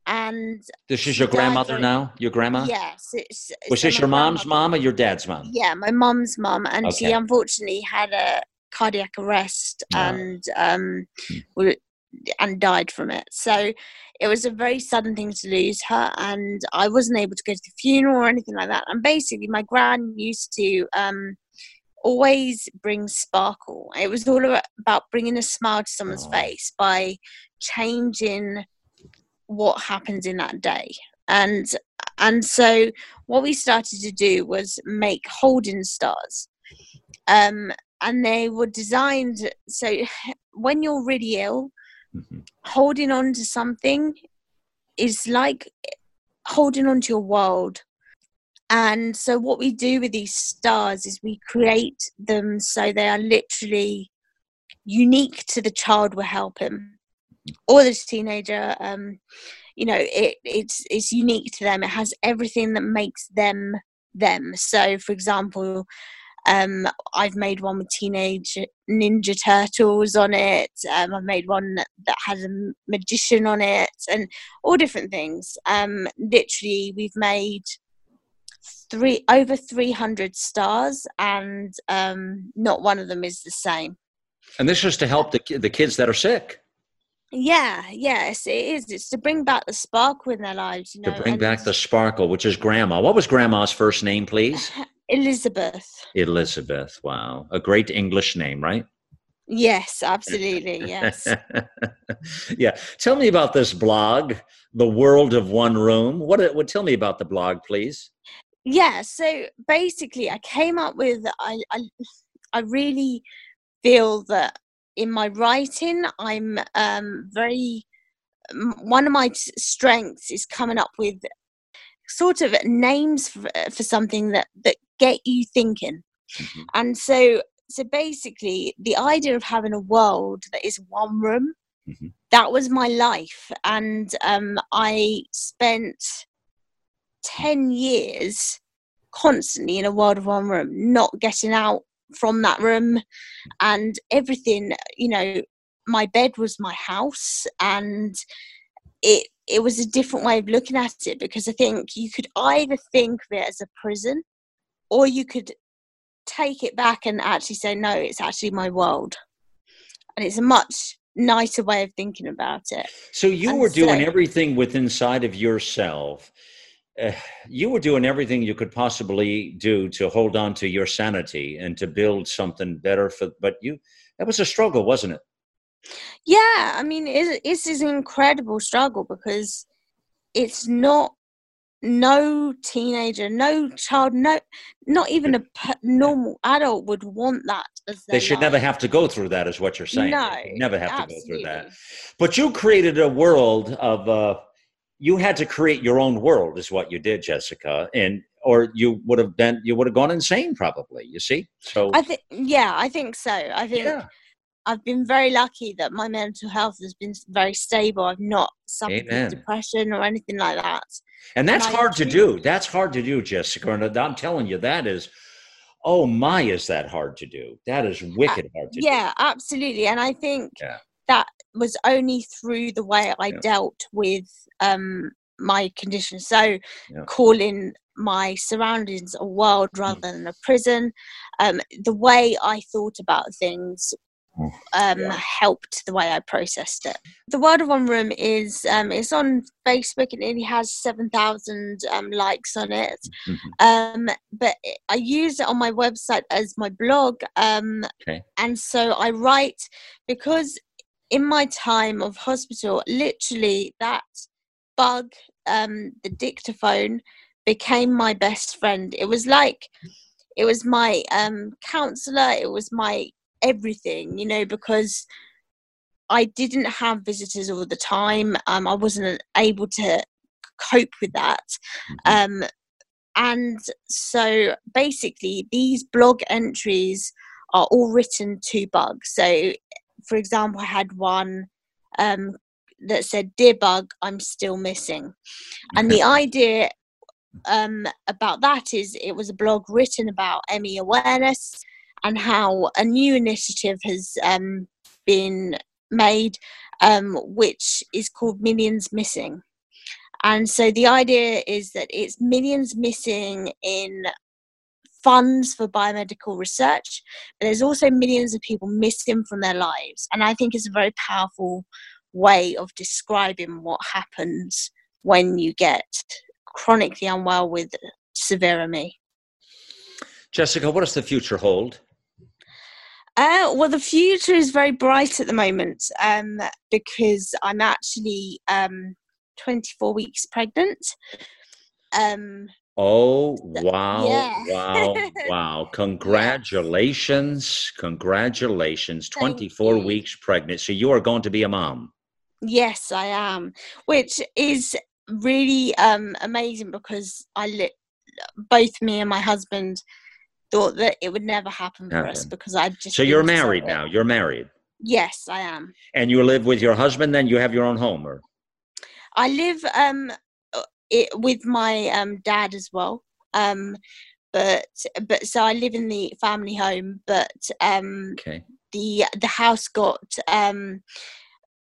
and This is your grandmother very- now. Your grandma. yes, it's, Was so this your mom's mom or your dad's mom? Yeah, my mum's mum, and she unfortunately had a cardiac arrest Ah. and um, Hmm. and died from it. So it was a very sudden thing to lose her, and I wasn't able to go to the funeral or anything like that. And basically, my gran used to um, always bring sparkle. It was all about- about bringing a smile to someone's Oh. face by changing what happens in that day. And and so what we started to do was make holding stars. Um, and they were designed so when you're really ill, mm-hmm. holding on to something is like holding on to your world. And so, what we do with these stars is we create them so they are literally unique to the child we're helping or this teenager. Um, you know, it, it's it's unique to them. It has everything that makes them them. So, for example, um, I've made one with Teenage Ninja Turtles on it. Um, I've made one that has a magician on it, and all different things. Um, literally, we've made three over 300 stars, and um, not one of them is the same. And this is to help the the kids that are sick. Yeah, yes, it is. It's to bring back the sparkle in their lives. You know, to bring back the sparkle, which is Grandma. What was Grandma's first name, please? Elizabeth. Elizabeth. Wow, a great English name, right? Yes, absolutely. Yes. yeah. Tell me about this blog, The World of One Room. What? What? Tell me about the blog, please. Yeah. So basically, I came up with. I. I, I really feel that in my writing, I'm um, very. One of my strengths is coming up with sort of names for, for something that that get you thinking, mm-hmm. and so so basically, the idea of having a world that is one room. Mm-hmm. That was my life, and um, I spent ten years constantly in a world of one room, not getting out from that room and everything you know my bed was my house and it it was a different way of looking at it because i think you could either think of it as a prison or you could take it back and actually say no it's actually my world. And it's a much nicer way of thinking about it. So you and were doing so, everything within inside of yourself. Uh, you were doing everything you could possibly do to hold on to your sanity and to build something better for but you that was a struggle wasn't it? Yeah i mean it, it's an incredible struggle because it's not no teenager no child no not even a normal adult would want that they should life. never have to go through that is what you're saying no never have absolutely. to go through that but you created a world of uh, you had to create your own world is what you did jessica and or you would have been you would have gone insane probably you see so i think yeah i think so i think yeah. I've been very lucky that my mental health has been very stable i've not suffered with depression or anything like that and that's and hard to do that's hard to do jessica and i'm telling you that is oh my is that hard to do that is wicked uh, hard to yeah, do yeah absolutely and i think yeah. that was only through the way I yeah. dealt with um, my condition. So, yeah. calling my surroundings a world mm. rather than a prison, um, the way I thought about things. Um, yeah. helped the way I processed it. The World of One Room is um, it's on Facebook and it has seven thousand um, likes on it. Mm-hmm. Um, but I use it on my website as my blog, um, okay. and so I write because in my time of hospital, literally that bug, um, the dictaphone, became my best friend. It was like it was my um, counselor. It was my everything, you know, because I didn't have visitors all the time. Um, I wasn't able to cope with that. Mm-hmm. Um, and so basically, these blog entries are all written to Bug. So for example, I had one um, that said, Dear Bug, I'm still missing. And the idea um, about that is it was a blog written about ME awareness and how a new initiative has um, been made, um, which is called Millions Missing. And so the idea is that it's millions missing in funds for biomedical research, but there's also millions of people missing from their lives. And I think it's a very powerful way of describing what happens when you get chronically unwell with severe ME. Jessica, what does the future hold? Uh, well, the future is very bright at the moment um, because I'm actually um, 24 weeks pregnant. um Oh, wow. yeah. Wow. Wow. Congratulations. Congratulations. Thank 24 you. weeks pregnant. So you are going to be a mom. yes i am which is really um amazing because i li- both me and my husband thought that it would never happen for us because i just So you're married now. You're married. yes i am And you live with your husband, then you have your own home or I live um uh, it, with my um dad as well. Um but but so I live in the family home but um okay. the the house got um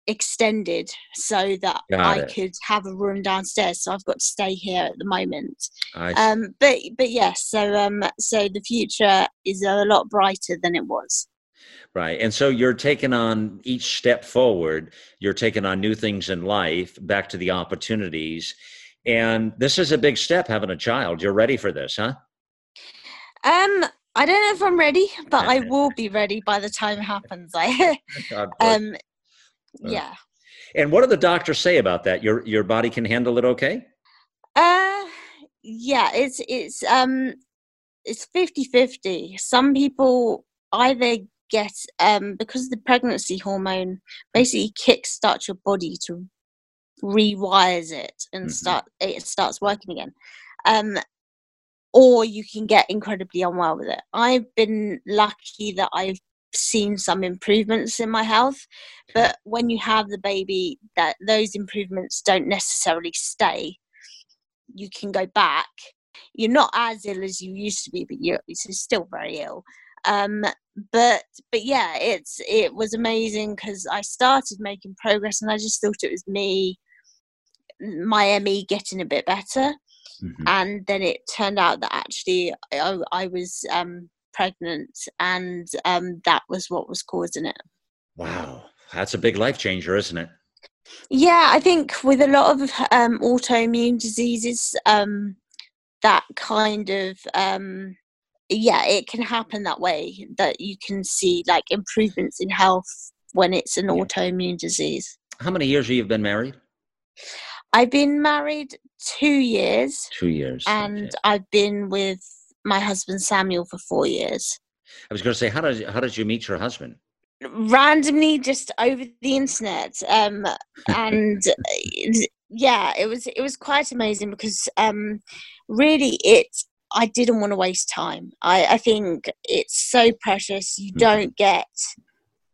extended so that Got I it. could have a room downstairs so I've got to stay here at the moment. Um but but yes so um so the future is a lot brighter than it was. Right. And so you're taking on each step forward, you're taking on new things in life, back to the opportunities. And this is a big step having a child. You're ready for this, huh? Um I don't know if I'm ready but I will be ready by the time it happens. I um yeah and what do the doctors say about that? Your your body can handle it okay? uh yeah it's it's um it's 50 50 some people either get um because the pregnancy hormone basically kickstarts your body to rewires it and Mhm. start it starts working again um or you can get incredibly unwell with it i've been lucky that i've seen some improvements in my health but when you have the baby that those improvements don't necessarily stay. You can go back. You're not as ill as you used to be but you're still very ill. Um but but yeah it's it was amazing because i started making progress and i just thought it was me my me getting a bit better. Mhm. and then it turned out that actually i, I was um pregnant and um that was what was causing it Wow. That's a big life changer, isn't it? Yeah, I think with a lot of um, autoimmune diseases, um, that kind of um, yeah, it can happen that way. That you can see like improvements in health when it's an Yeah. autoimmune disease. How many years have you been married? I've been married two years, Two years. and okay. I've been with my husband Samuel for four years. I was going to say, how did how did you meet your husband? randomly just over the internet um and uh, yeah it was it was quite amazing because um really it i didn't want to waste time i i think it's so precious you Mhm. don't get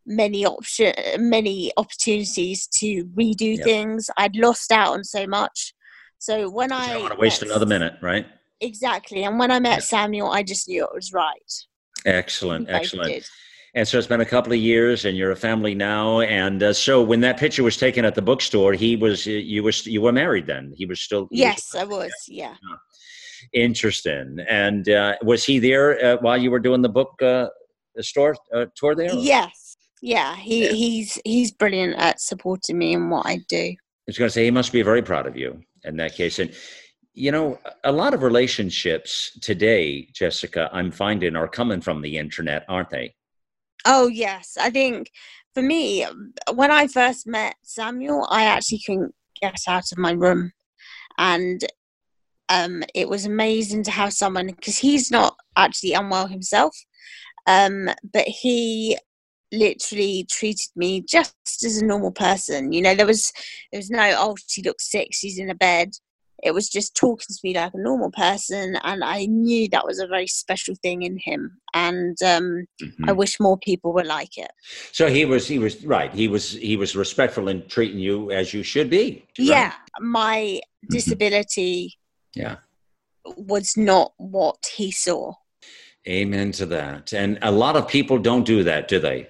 many option many opportunities to redo Yep. things i'd lost out on so much so when You i don't want to waste another minute, right? Exactly and when i met Yeah. samuel i just knew it was right Excellent, excellent. did. And so it's been a couple of years, and you're a family now. And uh, so when that picture was taken at the bookstore, he was you was you were married then. He was still he was- yes i was yeah interesting. And uh, was he there uh, while you were doing the book uh, store uh, tour there? Yes. Yeah, he, Yeah. he's he's brilliant at supporting me in what I do. I was going to say he must be very proud of you in that case. And you know, a lot of relationships today, Jessica, I'm finding are coming from the internet, aren't they? Oh yes, I think for me, when I first met Samuel, I actually couldn't get out of my room, and um, it was amazing to have someone because he's not actually unwell himself, um, but he literally treated me just as a normal person. You know, there was there was no oh she looks sick, she's in a bed. It was just talking to me like a normal person, and I knew that was a very special thing in him. And um, Mhm. I wish more people were like it. So he was he was right. He was he was respectful in treating you as you should be. right? Yeah, my Mhm. disability Yeah. was not what he saw. Amen to that. And a lot of people don't do that, do they?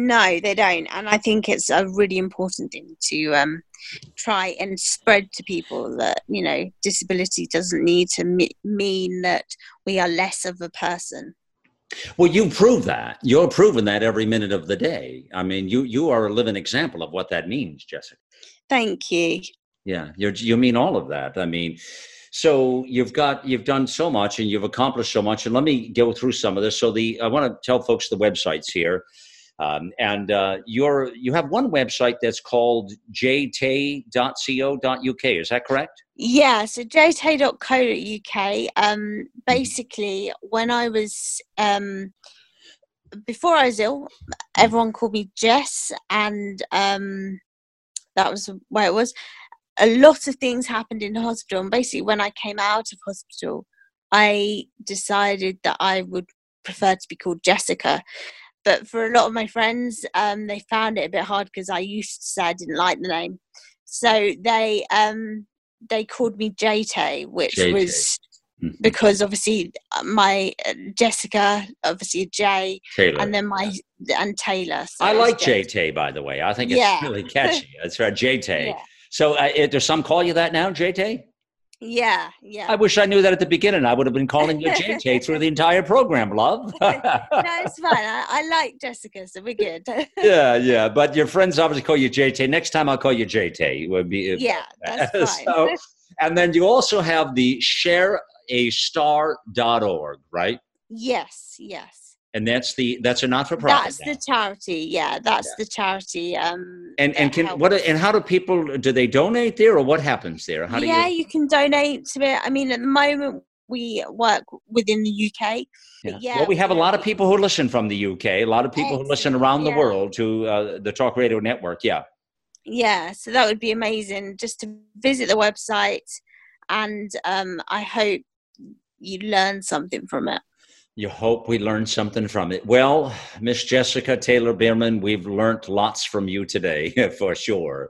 No, they don't, and I think it's a really important thing to um, try and spread to people that you know disability doesn't need to me- mean that we are less of a person. Well, you prove that. You're proving that every minute of the day. I mean, you you are a living example of what that means, Jessica. Thank you. Yeah, you you mean all of that. I mean, so you've got you've done so much and you've accomplished so much. And let me go through some of this. So the I want to tell folks the websites here. Um, and uh, you're you have one website that's called jtay.co.uk. Is that correct? Yeah, so jtay.co.uk. Um, basically, when I was um, before I was ill, everyone called me Jess, and um, that was where it was. A lot of things happened in hospital, and basically, when I came out of hospital, I decided that I would prefer to be called Jessica. But for a lot of my friends, um, they found it a bit hard because I used to say I didn't like the name, so they um, they called me JT, which JT. was mm-hmm. because obviously uh, my uh, Jessica, obviously J, Taylor. and then my and Taylor. So I like JT, by the way. I think it's yeah. really catchy. It's right, JT. Yeah. So, uh, does some call you that now, JT? Yeah, yeah. I wish I knew that at the beginning. I would have been calling you JT through the entire program, love. no, it's fine. I, I, like Jessica, so we're good. yeah, yeah. But your friends obviously call you JT. Next time I'll call you JT. Would be uh, yeah, that's fine. so, and then you also have the shareastar.org, right? Yes, yes and that's the that's a not-for-profit that's now. the charity yeah that's yeah. the charity um and and can helps. what and how do people do they donate there or what happens there how yeah you... you can donate to it i mean at the moment we work within the uk yeah. yeah well we have a lot of people who listen from the uk a lot of people who listen around the world to uh, the talk radio network yeah yeah so that would be amazing just to visit the website and um i hope you learn something from it you hope we learned something from it. Well, Miss Jessica Taylor Bearman, we've learned lots from you today, for sure.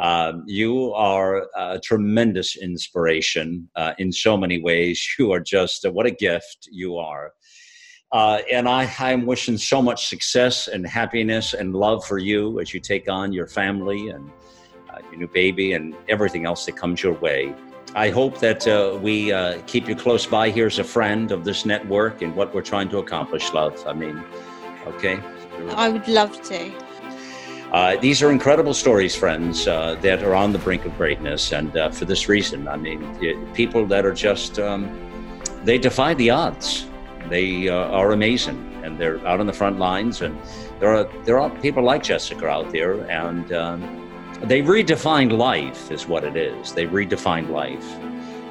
Um, you are a tremendous inspiration uh, in so many ways. You are just uh, what a gift you are. Uh, and I, I'm wishing so much success and happiness and love for you as you take on your family and uh, your new baby and everything else that comes your way. I hope that uh, we uh, keep you close by here as a friend of this network and what we're trying to accomplish, love. I mean, okay? I would love to. Uh, these are incredible stories, friends, uh, that are on the brink of greatness. And uh, for this reason, I mean, people that are just, um, they defy the odds. They uh, are amazing and they're out on the front lines. And there are, there are people like Jessica out there. And, um, they redefined life, is what it is. They redefined life.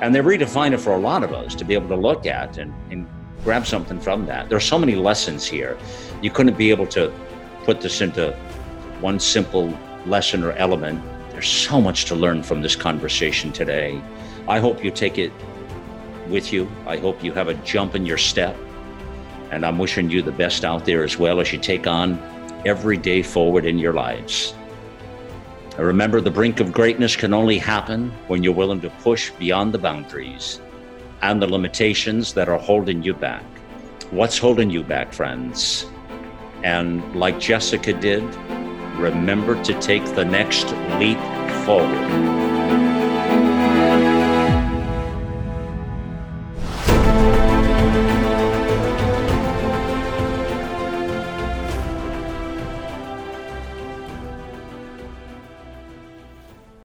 And they redefined it for a lot of us to be able to look at and, and grab something from that. There are so many lessons here. You couldn't be able to put this into one simple lesson or element. There's so much to learn from this conversation today. I hope you take it with you. I hope you have a jump in your step. And I'm wishing you the best out there as well as you take on every day forward in your lives. Remember, the brink of greatness can only happen when you're willing to push beyond the boundaries and the limitations that are holding you back. What's holding you back, friends? And like Jessica did, remember to take the next leap forward.